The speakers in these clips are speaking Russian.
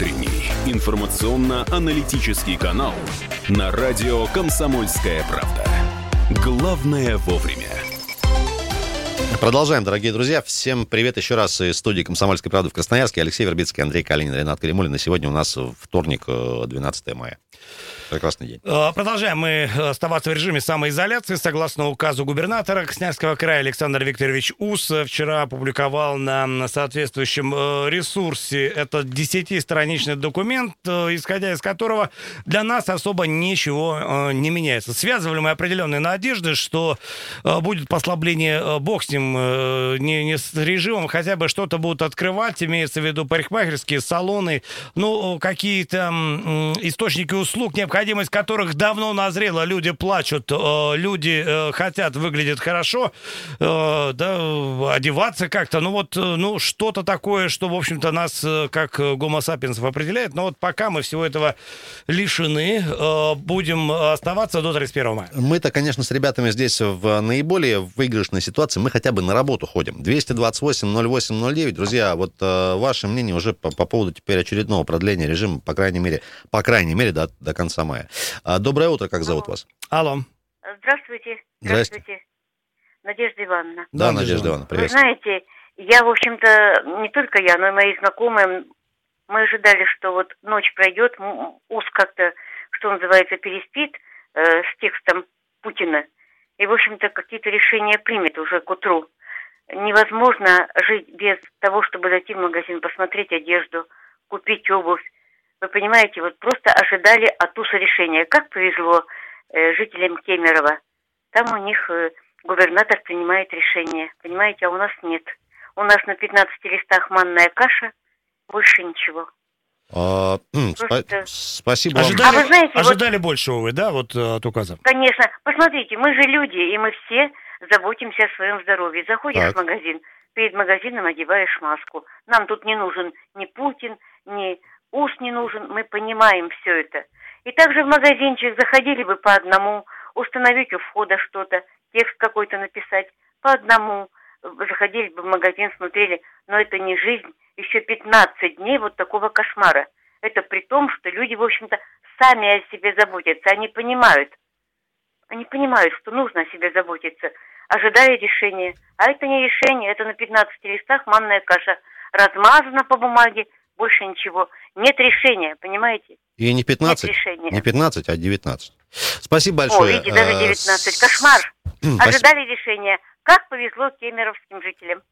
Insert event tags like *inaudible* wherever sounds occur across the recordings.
утренний информационно-аналитический канал на радио «Комсомольская правда». Главное вовремя. Продолжаем, дорогие друзья. Всем привет еще раз из студии «Комсомольской правды» в Красноярске. Алексей Вербицкий, Андрей Калинин, Ренат Кремулин. И сегодня у нас вторник, 12 э, мая. Прекрасный день. Э, продолжаем мы оставаться в режиме самоизоляции. Согласно указу губернатора Красноярского края Александр Викторович Ус вчера опубликовал на соответствующем э, ресурсе этот десятистраничный документ, э, исходя из которого для нас особо ничего не меняется. Связывали мы определенные надежды, что будет послабление, бог с ним, не, не с режимом, хотя бы что-то будут открывать, имеется в виду парикмахерские салоны, ну, какие-то источники услуг, необходимые необходимость которых давно назрела. Люди плачут, э, люди э, хотят выглядеть хорошо, э, да, одеваться как-то. Ну вот, ну что-то такое, что, в общем-то, нас как гомо сапиенсов определяет. Но вот пока мы всего этого лишены, будем оставаться до 31 мая. Мы-то, конечно, с ребятами здесь в наиболее выигрышной ситуации. Мы хотя бы на работу ходим. 228-08-09. Друзья, вот ваше мнение уже по, по поводу теперь очередного продления режима, по крайней мере, по крайней мере, до, до конца мая. А, доброе утро, как зовут Алло. вас? Алло. Здравствуйте. Здравствуйте. Надежда Ивановна. Да, да Надежда Ивановна, привет. Вы знаете, я, в общем-то, не только я, но и мои знакомые, мы ожидали, что вот ночь пройдет, УС как-то, что называется, переспит э, с текстом Путина. И, в общем-то, какие-то решения примет уже к утру. Невозможно жить без того, чтобы зайти в магазин, посмотреть одежду, купить обувь, вы понимаете, вот просто ожидали от УСа решения. Как повезло э, жителям Кемерово. Там у них э, губернатор принимает решение. Понимаете, а у нас нет. У нас на 15 листах манная каша, больше ничего. А, Просто... Спасибо ожидали. А вы знаете, ожидали вот, большего вы, да, вот от указа? Конечно. Посмотрите, мы же люди, и мы все заботимся о своем здоровье. Заходишь так. в магазин, перед магазином одеваешь маску. Нам тут не нужен ни Путин, ни ус не нужен, мы понимаем все это. И также в магазинчик заходили бы по одному, установить у входа что-то, текст какой-то написать, по одному. Заходили бы в магазин, смотрели, но это не жизнь. Еще 15 дней вот такого кошмара. Это при том, что люди, в общем-то, сами о себе заботятся. Они понимают, они понимают, что нужно о себе заботиться, ожидая решения. А это не решение, это на 15 листах манная каша. Размазана по бумаге, больше ничего. Нет решения, понимаете? И не 15, Нет решения. не 15, а 19. Спасибо большое. О, видите, даже 19. Э, Кошмар. *clears throat* Ожидали решения. Как повезло кемеровским жителям.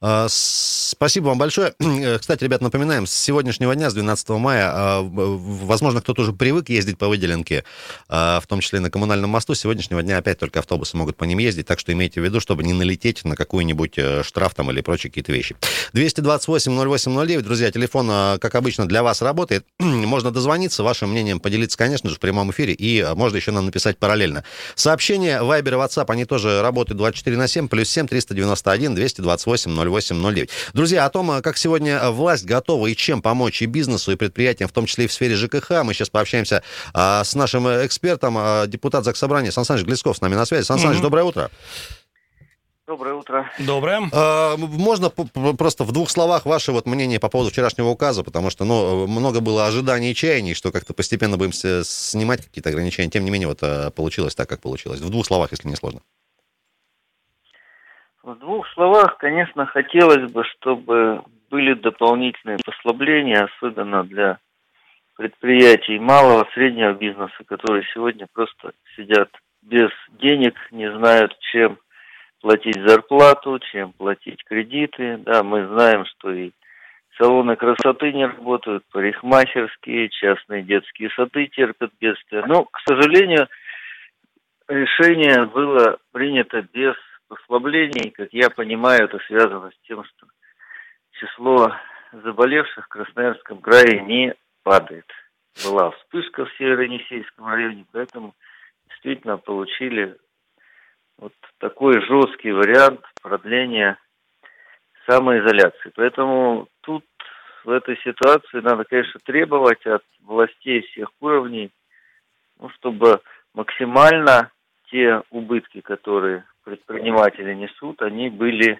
А, спасибо вам большое. *clears throat* Кстати, ребят, напоминаем, с сегодняшнего дня, с 12 мая, а, возможно, кто-то уже привык ездить по выделенке, а, в том числе на коммунальном мосту. С сегодняшнего дня опять только автобусы могут по ним ездить, так что имейте в виду, чтобы не налететь на какой-нибудь э, штраф там или прочие какие-то вещи. 228-08-09, друзья, телефон, как обычно, для вас работает. *clears throat* Можно дозвониться, вашим мнением поделиться, конечно же, в прямом эфире, и можно еще нам написать параллельно. Сообщения, Viber и WhatsApp, они тоже работают 24 на 7, плюс 7 391 228 08 0809. Друзья, о том, как сегодня власть готова и чем помочь и бизнесу, и предприятиям, в том числе и в сфере ЖКХ, мы сейчас пообщаемся а, с нашим экспертом, а, депутат Заксобрания Сан Саныч Глесков с нами на связи. Сан Саныч, mm-hmm. доброе утро. Доброе утро. Доброе. А, можно просто в двух словах ваше вот мнение по поводу вчерашнего указа, потому что ну, много было ожиданий и чаяний, что как-то постепенно будем снимать какие-то ограничения. Тем не менее, вот а, получилось так, как получилось. В двух словах, если не сложно. В двух словах, конечно, хотелось бы, чтобы были дополнительные послабления, особенно для предприятий малого, среднего бизнеса, которые сегодня просто сидят без денег, не знают, чем платить зарплату, чем платить кредиты. Да, мы знаем, что и салоны красоты не работают, парикмахерские, частные детские сады терпят бедствия. Но, к сожалению, решение было принято без ослаблений, как я понимаю, это связано с тем, что число заболевших в Красноярском крае не падает. Была вспышка в Северо-Енисейском районе, поэтому действительно получили вот такой жесткий вариант продления самоизоляции. Поэтому тут в этой ситуации надо, конечно, требовать от властей всех уровней, ну, чтобы максимально те убытки, которые предприниматели несут, они были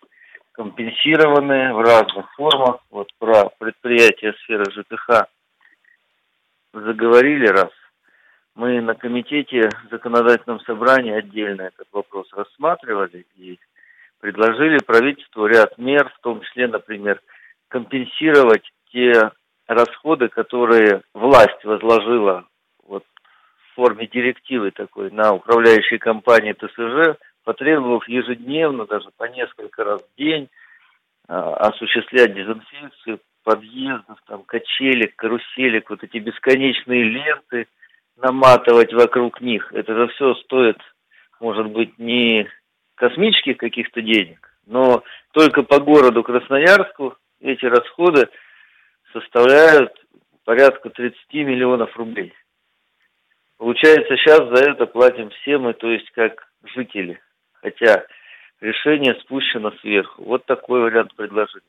компенсированы в разных формах. Вот про предприятия сферы ЖКХ заговорили раз. Мы на комитете законодательном собрании отдельно этот вопрос рассматривали и предложили правительству ряд мер, в том числе, например, компенсировать те расходы, которые власть возложила вот в форме директивы такой на управляющие компании ТСЖ, потребовав ежедневно, даже по несколько раз в день, а, осуществлять дезинфекцию подъездов, там, качелек, каруселек, вот эти бесконечные ленты, наматывать вокруг них. Это же все стоит, может быть, не космических каких-то денег, но только по городу Красноярску эти расходы составляют порядка 30 миллионов рублей. Получается, сейчас за это платим все мы, то есть как жители. Хотя решение спущено сверху. Вот такой вариант предложили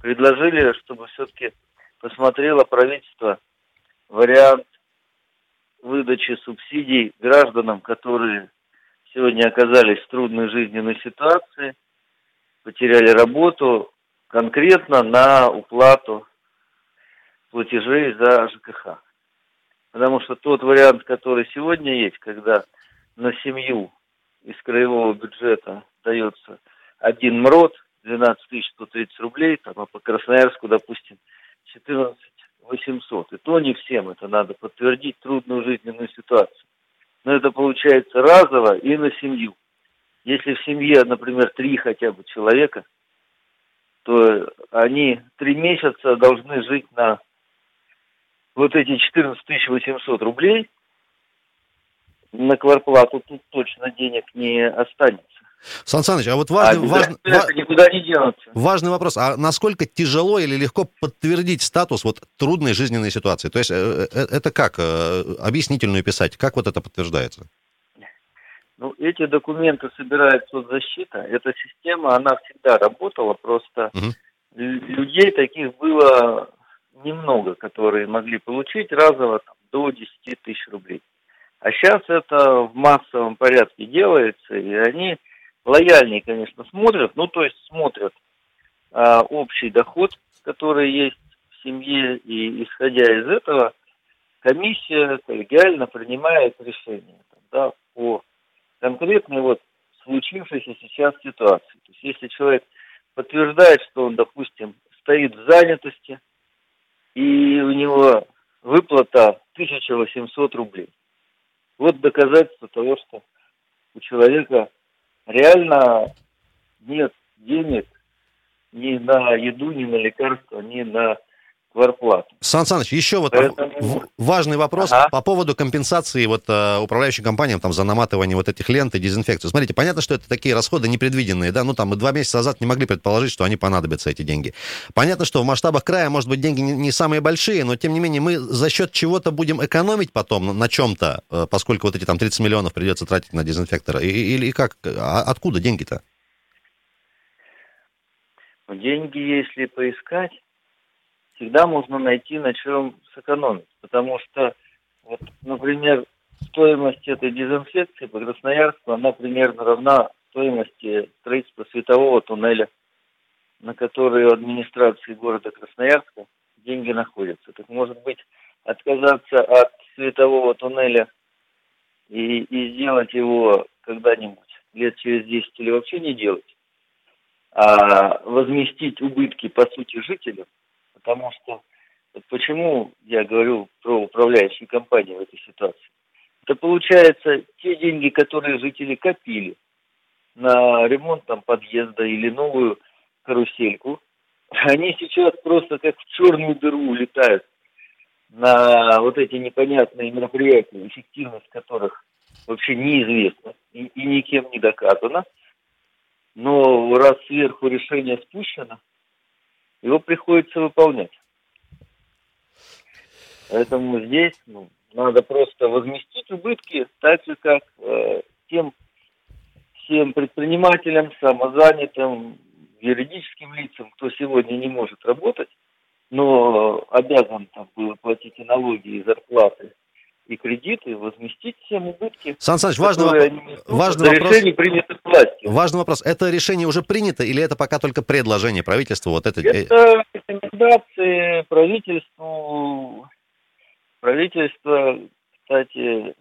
предложили, чтобы все-таки посмотрело правительство вариант выдачи субсидий гражданам, которые сегодня оказались в трудной жизненной ситуации, потеряли работу, конкретно на уплату платежей за ЖКХ. Потому что тот вариант, который сегодня есть, когда на семью из краевого бюджета дается один МРОД – 12 130 рублей, там, а по Красноярску, допустим, 14 800. И то не всем это надо подтвердить трудную жизненную ситуацию. Но это получается разово и на семью. Если в семье, например, три хотя бы человека, то они три месяца должны жить на вот эти 14 800 рублей. На кварплату тут точно денег не останется. Сан Саныч, а вот важный, а важный, это никуда не денется. важный вопрос. А насколько тяжело или легко подтвердить статус вот трудной жизненной ситуации? То есть э, э, это как? Э, объяснительную писать? Как вот это подтверждается? Ну, эти документы собирает соцзащита. Эта система, она всегда работала, просто угу. людей таких было немного, которые могли получить разово там, до 10 тысяч рублей. А сейчас это в массовом порядке делается, и они лояльнее, конечно, смотрят, ну, то есть смотрят а, общий доход, который есть в семье, и исходя из этого, комиссия коллегиально принимает решение да, по конкретной вот случившейся сейчас ситуации. То есть если человек подтверждает, что он, допустим, стоит в занятости, и у него выплата 1800 рублей. Вот доказательство того, что у человека реально нет денег ни на еду, ни на лекарства, ни на кварплату. Сан Саныч, еще вот Поэтому... важный вопрос ага. по поводу компенсации вот э, управляющим компаниям там за наматывание вот этих лент и дезинфекцию. Смотрите, понятно, что это такие расходы непредвиденные, да, ну там мы два месяца назад не могли предположить, что они понадобятся, эти деньги. Понятно, что в масштабах края, может быть, деньги не, самые большие, но тем не менее мы за счет чего-то будем экономить потом на чем-то, э, поскольку вот эти там 30 миллионов придется тратить на дезинфекторы. Или как, а откуда деньги-то? Деньги, если поискать, всегда можно найти на чем сэкономить. Потому что, вот, например, стоимость этой дезинфекции по Красноярску, она примерно равна стоимости строительства светового туннеля, на который у администрации города Красноярска деньги находятся. Так может быть отказаться от светового туннеля и, и сделать его когда-нибудь лет через 10 или вообще не делать, а возместить убытки по сути жителям, Потому что вот почему я говорю про управляющие компании в этой ситуации? Это получается те деньги, которые жители копили на ремонт там подъезда или новую карусельку, *laughs* они сейчас просто как в черную дыру улетают на вот эти непонятные мероприятия, эффективность которых вообще неизвестна и, и никем не доказана. Но раз сверху решение спущено, его приходится выполнять. Поэтому здесь ну, надо просто возместить убытки так же, как э, тем всем предпринимателям, самозанятым, юридическим лицам, кто сегодня не может работать, но обязан там было платить и налоги, и зарплаты, и кредиты, возместить всем убытки. Сан Саныч, важный, воп... важный вопрос. Решение принято властью. Важный вопрос. Это решение уже принято или это пока только предложение правительству? Вот это... это рекомендации правительству правительство, кстати,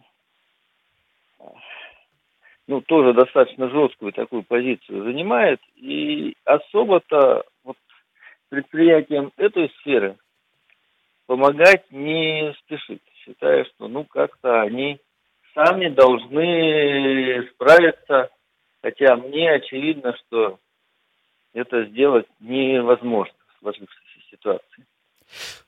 ну, тоже достаточно жесткую такую позицию занимает, и особо-то вот предприятиям этой сферы помогать не спешит, считая, что, ну, как-то они сами должны справиться, хотя мне очевидно, что это сделать невозможно в сложившейся ситуации.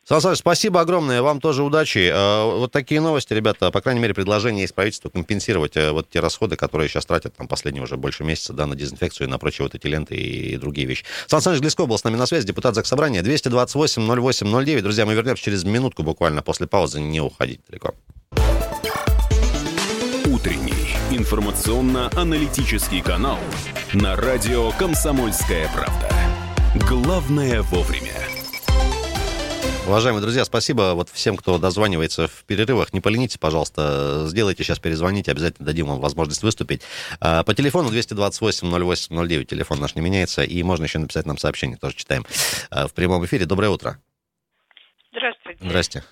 Сан спасибо огромное, вам тоже удачи. Э, вот такие новости, ребята, по крайней мере, предложение есть правительству компенсировать э, вот те расходы, которые сейчас тратят там последние уже больше месяца, да, на дезинфекцию и на прочие вот эти ленты и другие вещи. Сан Саныч Глесков был с нами на связи, депутат Заксобрания, 228-08-09. Друзья, мы вернемся через минутку буквально после паузы, не уходить далеко. Утренний информационно-аналитический канал на радио «Комсомольская правда». Главное вовремя. Уважаемые друзья, спасибо вот всем, кто дозванивается в перерывах. Не поленитесь, пожалуйста, сделайте сейчас, перезвоните, обязательно дадим вам возможность выступить. А, по телефону 228-08-09, телефон наш не меняется, и можно еще написать нам сообщение, тоже читаем а, в прямом эфире. Доброе утро. Здравствуйте. Здрасте.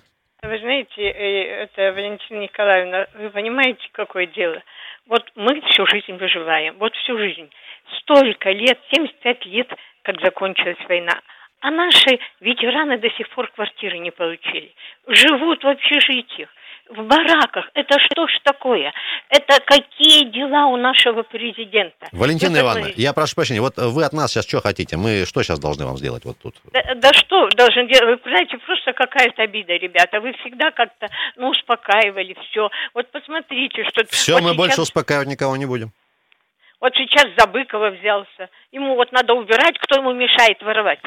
Вы знаете, э, это Валентина Николаевна, вы понимаете, какое дело? Вот мы всю жизнь выживаем, вот всю жизнь. Столько лет, 75 лет, как закончилась война. А наши ветераны до сих пор квартиры не получили. Живут в общежитиях, в бараках. Это что ж такое? Это какие дела у нашего президента? Валентина Это Ивановна, говорит- я прошу прощения, вот вы от нас сейчас что хотите? Мы что сейчас должны вам сделать вот тут? Да, да что должен делать? Вы знаете, просто какая-то обида, ребята. Вы всегда как-то, ну, успокаивали все. Вот посмотрите, что... Все, вот мы сейчас- больше успокаивать никого не будем. Вот сейчас Забыкова взялся. Ему вот надо убирать, кто ему мешает воровать.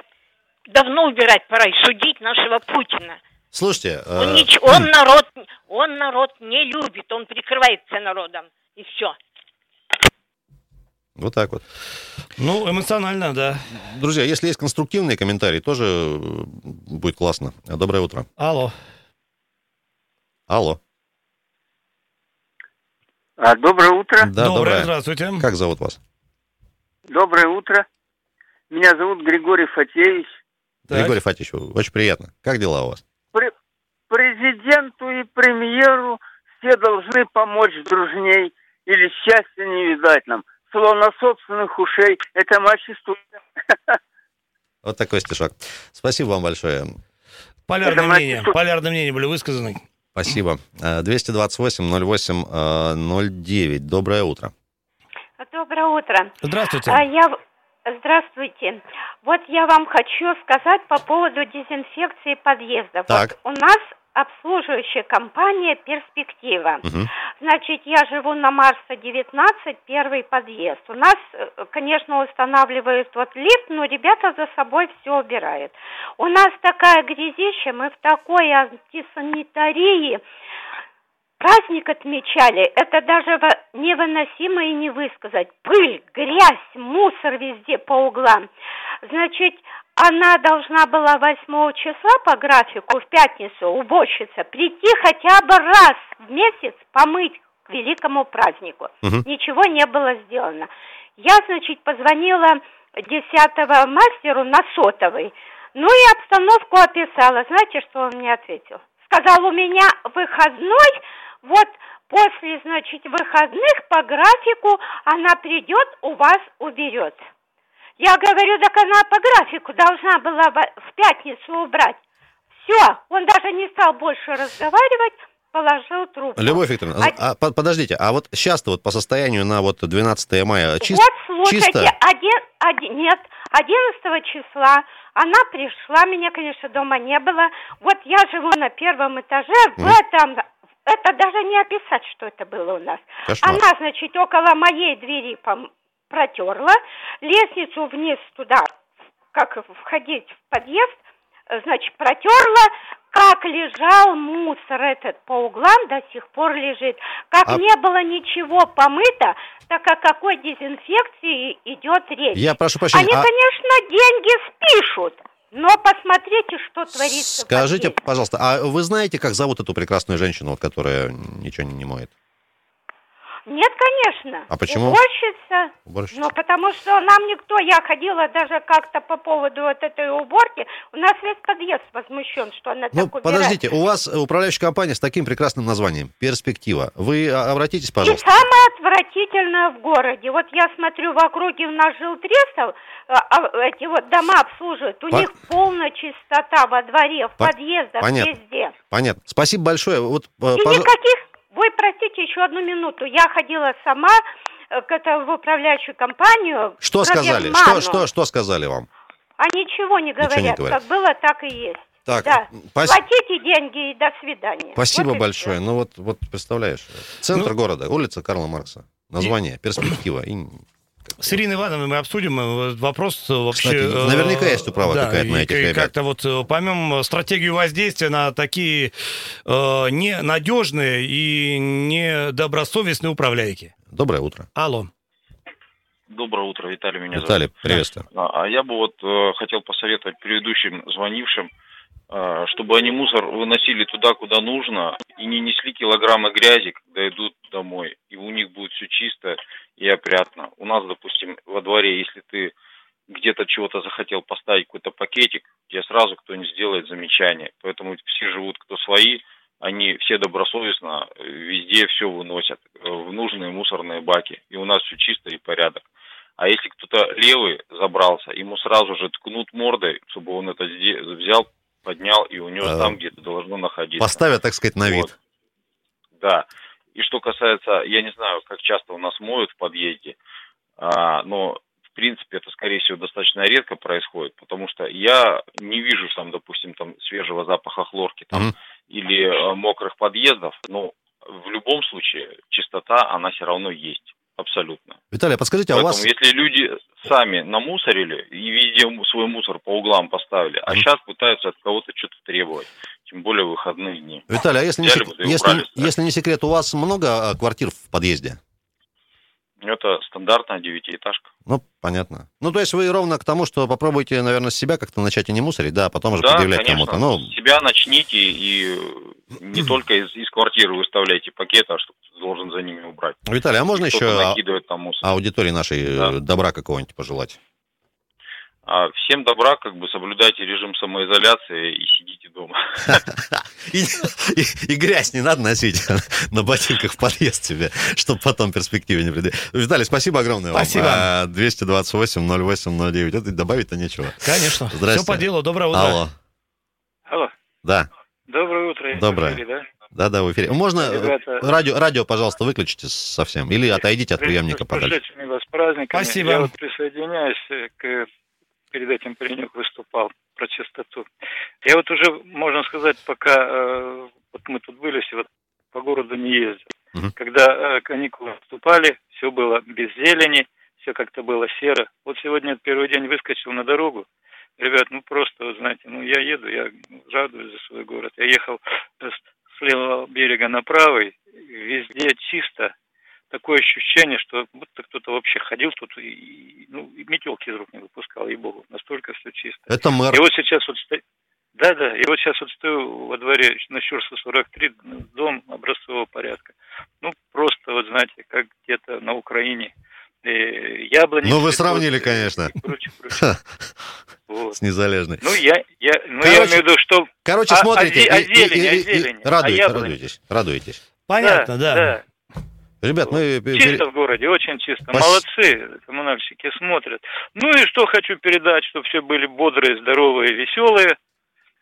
Давно убирать пора и судить нашего Путина. Слушайте, Он, э, нич- он *clears throat* народ, он народ не любит, он прикрывается народом. И все. вот так вот. Ну, эмоционально, да. Друзья, если есть конструктивные комментарии, тоже э, будет классно. Доброе утро. Алло. Алло. А, доброе утро. Да, Доброе, доброе. здравствуйте. Как зовут вас? Доброе утро. Меня зовут Григорий Фатеевич. Так. Григорий Фатич, очень приятно. Как дела у вас? Пре- президенту и премьеру все должны помочь дружней, или счастья не видать нам. Словно собственных ушей. Это мачествует. *laughs* Вот такой стишок. Спасибо вам большое. Полярные Это мнения. мать- Полярные мнения были высказаны. Спасибо. Э, 228-08-09. Доброе утро. Доброе утро. Здравствуйте. А я... Здравствуйте. Вот я вам хочу сказать по поводу дезинфекции подъездов. Так. Вот у нас обслуживающая компания «Перспектива». Мгм. Значит, я живу на Марса 19, первый подъезд. У нас, э, конечно, устанавливают вот лифт, но ребята за собой все убирают. У нас такая грязища, мы в такой антисанитарии праздник отмечали. Это даже невыносимо и не высказать. Пыль, грязь, мусор везде по углам. Значит, она должна была 8 числа по графику в пятницу, уборщица, прийти хотя бы раз в месяц помыть к великому празднику. Мгм. Ничего не было сделано. Я, значит, позвонила 10 мастеру на сотовый. Ну и обстановку описала. Знаете, что он мне ответил? Сказал, у меня выходной, вот после, значит, выходных по графику она придет, у вас уберет. Я говорю, так она по графику должна была в пятницу убрать. Все, он даже не стал больше разговаривать, положил трубку. Любовь Викторовна, А- а, по- подождите, а вот сейчас-то вот по состоянию на вот 12 мая чис- вот слушайте, чисто? один, один, нет, 11 числа она пришла, меня, конечно, дома не было. Вот я живу на первом этаже, в этом, это даже не описать, что это было у нас. Кошмар. Она, значит, около моей двери пом- протерла, лестницу вниз туда, как входить в подъезд, значит, протерла, как лежал мусор этот по углам, до сих пор лежит. Как А- не было ничего помыто, так о какой дезинфекции идет речь. Я прошу прощения, Они, а- конечно, деньги спишут, но посмотрите, что творится. Скажите, пожалуйста, а вы знаете, как зовут эту прекрасную женщину, вот, которая ничего не, не моет? Нет, конечно. А почему? Уборщица. Уборщица. Ну, потому что нам никто, я ходила даже как-то по поводу вот этой уборки, у нас весь подъезд возмущен, что она Ну, так убирает. подождите, у вас управляющая компания с таким прекрасным названием «Перспектива». Вы обратитесь, И пожалуйста. самое отвратительное в городе. Вот я смотрю, в округе у нас жилтрестов, а, а, эти вот дома обслуживают, у По- них полная чистота во дворе, в По- подъездах, понятно. везде. Понятно. Спасибо большое. Вот, э, И пожа- никаких... Вы простите еще одну минуту. Я ходила сама э, к это, в управляющую компанию. Что сказали? Что, что, что сказали вам? А ничего не Ничего не говорят. говорят. Как было, так и есть. Так, Да. пос- Платите деньги и до свидания. Спасибо Вот и большое. всё. Ну вот, вот представляешь, центр Ну- города, улица Карла Маркса, название, перспектива. И, С Ириной Ивановной мы обсудим э, вопрос э, вообще... Кстати, э, наверняка есть управа да, какая-то на и- этих и ребят. Как-то вот поймем стратегию воздействия на такие э, ненадежные и недобросовестные управляйки. Доброе утро. Алло. Доброе утро, Виталий меня Виталий, зовут. приветствую. А а я бы вот э, хотел посоветовать предыдущим звонившим, чтобы они мусор выносили туда, куда нужно, и не несли килограммы грязи, когда идут домой. И у них будет все чисто и опрятно. У нас, допустим, во дворе, если ты где-то чего-то захотел поставить какой-то пакетик, тебе сразу кто-нибудь сделает замечание. Поэтому все живут, кто свои, они все добросовестно э, везде все выносят э, в нужные мусорные баки. И у нас все чисто и порядок. А если кто-то левый забрался, ему сразу же ткнут мордой, чтобы он это взял, поднял и унес А, там, где это должно находиться. Поставят, так сказать, на вид. Вот. Да. И что касается, я не знаю, как часто у нас моют в подъезде, а, но в принципе это, скорее всего, достаточно редко происходит, потому что я не вижу там, допустим, там свежего запаха хлорки там, Мгм. или э, мокрых подъездов, но в любом случае чистота, она все равно есть. Абсолютно. Виталий, а подскажите, а у вас... если люди сами намусорили и везде свой мусор по углам поставили, а сейчас пытаются от кого-то что-то требовать, тем более выходные дни. Виталий, а если не, сек- бы, если, убрали, если не секрет, у вас много а, квартир в подъезде? Это стандартная девятиэтажка. Ну, понятно. Ну, то есть вы ровно к тому, что попробуйте, наверное, с себя как-то начать и не мусорить, да, а потом уже да, предъявлять кому-то. Ну, Себя начните и не *clears throat* только из, из квартиры выставляйте пакеты, а что кто должен за ними убрать. Виталий, а можно еще а- аудитории нашей э, Да. добра какого-нибудь пожелать? А всем добра, как бы соблюдайте режим самоизоляции и сидите дома. *laughs* И, грязь не надо носить *laughs* на ботинках в подъезд себе, чтобы потом перспективе не придет. Виталий, спасибо огромное вам. Спасибо. А, 228-08-09. Это добавить-то нечего. Конечно. Все по делу. Доброе утро. Алло. Алло, Да, доброе утро. Доброе. Да? да-да, в эфире. Можно э, Ребята, радио, радио, пожалуйста, выключите совсем. Или отойдите от приемника подальше. прошедшими вас праздниками. Спасибо. Я вот присоединяюсь э, к... Перед этим паренек выступал про чистоту. Я вот уже, можно сказать, пока э, вот мы тут были, все вот по городу не ездил. Мгм. Когда э, каникулы наступали, все было без зелени, все как-то было серо. Вот сегодня первый день выскочил на дорогу. Ребят, ну просто, вот знаете, ну я еду, я радуюсь за свой город. Я ехал с с левого берега на правый, везде чисто. Такое ощущение, что будто кто-то вообще ходил тут и, ну, и метелки из рук не выпускал, и богу, настолько все чисто. Это мэр. И вот сейчас вот сто- да, да, и вот сейчас вот стою во дворе на Щурса 43, дом образцового порядка. Ну, просто вот знаете, как где-то на Украине. Э, яблони. Ну, вы сравнили, конечно. и прочее, прочее. *laughs* Вот. С незалежной. Ну, я, я, ну, Короче, я имею в виду, что... Короче, А- смотрите. а и- а зелень, и- а и- зелень, а радуй- яблони? радуйтесь, радуйтесь. Понятно, да. да. Ребят, мы... Чисто в городе, очень чисто. Спас- Молодцы, коммунальщики смотрят. Ну и что хочу передать, чтобы все были бодрые, здоровые, веселые,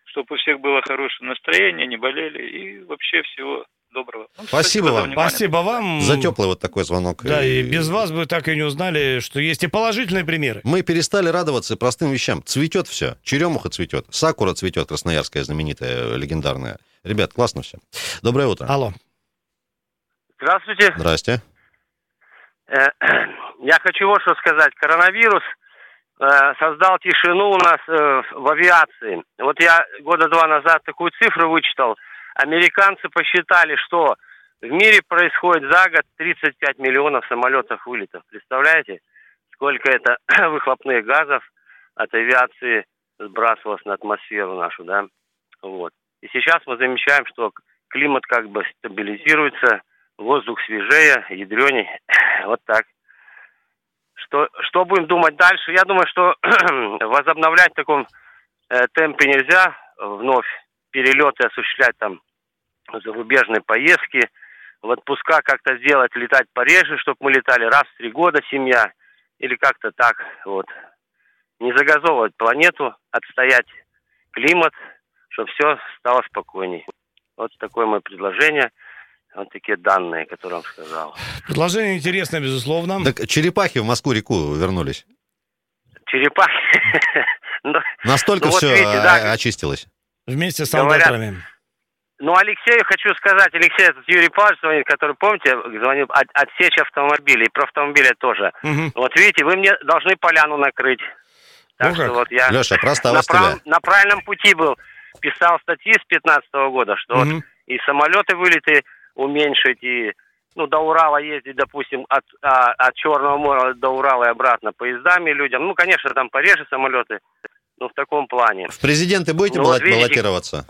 чтобы у всех было хорошее настроение, не болели и вообще всего доброго. Ну, Спасибо вам. Спасибо вам. За теплый вот такой звонок. Да, и без вас бы так и не узнали, что есть и положительные примеры. Мы перестали радоваться простым вещам. Цветет все. Черемуха цветет. Сакура цветет, красноярская знаменитая, легендарная. Ребят, классно все. Доброе утро. Алло. Здравствуйте. Здрасте. Э, *clears throat* Я хочу вот что сказать. Коронавирус э, создал тишину у нас э, в авиации. Вот я года два назад такую цифру вычитал. Американцы посчитали, что в мире происходит за год 35 миллионов самолетов вылетов. Представляете, сколько это *clears throat* выхлопных газов от авиации сбрасывалось на атмосферу нашу, да? Вот. И сейчас мы замечаем, что климат как бы стабилизируется, воздух свежее, ядреней. *clears throat* Вот так. Что, что будем думать дальше? Я думаю, что *clears throat* возобновлять в таком э, темпе нельзя. Вновь перелеты осуществлять там зарубежные поездки, в отпуска как-то сделать, летать пореже, чтобы мы летали раз в три года, семья, или как-то так, вот. Не загазовывать планету, отстоять климат, чтобы все стало спокойней. Вот такое мое предложение. Вот такие данные, которые вам сказал. Предложение интересное, безусловно. Так черепахи в Москву-реку вернулись. Черепахи? *laughs* Ну, Настолько ну, все очистилось. Вместе с Говорят, солдатерами. Ну, Алексею хочу сказать, Алексей, этот Юрий Павлович звонит, который, помните, звонил от, отсечь автомобилей, про автомобили тоже. Мгм. Вот видите, вы мне должны поляну накрыть. Так Ну что как? вот я Леша, на, просталось прав- тебя. на правильном пути был. Писал статьи с 15 года, что вот Мгм. и самолеты вылеты уменьшить, и ну, до Урала ездить, допустим, от, а, от Черного моря до Урала и обратно поездами людям. Ну, конечно, там пореже самолеты, но в таком плане. В президенты будете Ну, вот видите, баллотироваться?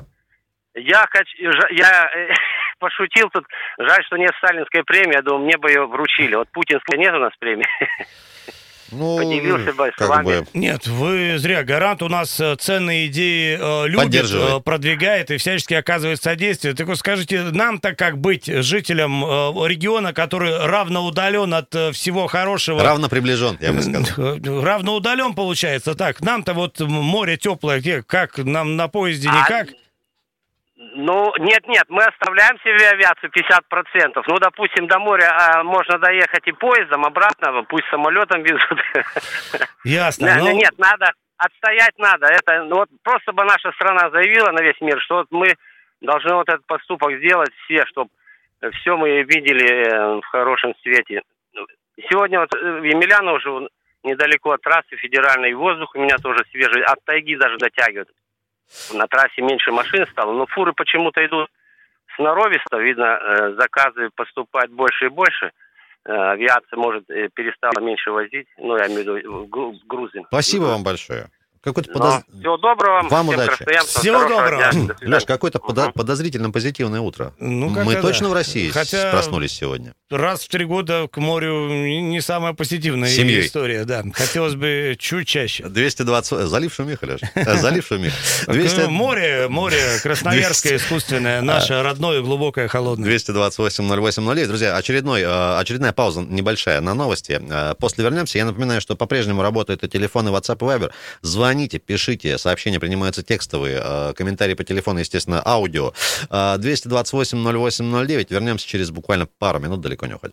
Я, хочу, я э, *laughs* пошутил тут, жаль, что нет сталинской премии, я думаю, мне бы ее вручили. Вот путинской нет у нас премии. *laughs* Ну, Подивился бы с как вами. бы... Нет, вы зря. Гарант у нас э, ценные идеи э, любит, э, продвигает и всячески оказывает содействие. Так вот скажите, нам-то как быть жителям э, региона, который равно удален от э, всего хорошего? Равно приближен, я бы сказал. Равно удален, получается. Так, нам-то вот море теплое, где, как нам на поезде А, никак? Ну, нет-нет, мы оставляем себе авиацию 50%. Ну, допустим, до моря а, можно доехать и поездом, обратно, пусть самолетом везут. Ясно. Не- ну, не- Нет, надо, отстоять надо. Это, ну, вот просто бы наша страна заявила на весь мир, что вот мы должны вот этот поступок сделать все, чтобы все мы видели э, в хорошем свете. Сегодня вот э, в Емельяново живу, недалеко от трассы федеральной, воздух у меня тоже свежий, от тайги даже дотягивает. На трассе меньше машин стало, но фуры почему-то идут сноровисто, видно, э, заказы поступают больше и больше. Э, Авиация, может, э, перестала меньше возить, ну, я имею в виду гру- грузы. Спасибо вам большое. Какой-то Ну, подоз- Всего доброго вам, Вам всем удачи. Всего доброго. дня. До. Леш, какое-то подо- подозрительно позитивное утро. Ну, Мы как-то точно да. в России Хотя- проснулись сегодня? раз в три года к морю не самая позитивная семьей. история, да. Хотелось бы чуть чаще. 220... Залив шумиха, Леш. Залив шумиха. 200... Э, Море, море *laughs* красноярское, 200. искусственное, наше родное, глубокое, холодное. 228-08-09. Друзья, очередной, э, очередная пауза небольшая на новости. Э, После вернемся. Я напоминаю, что по-прежнему работают и телефоны WhatsApp и Viber. Звоните, пишите, сообщения принимаются текстовые, э, комментарии по телефону, естественно, аудио. Э, 228-08-09. Вернемся через буквально пару минут, далеко не уходим.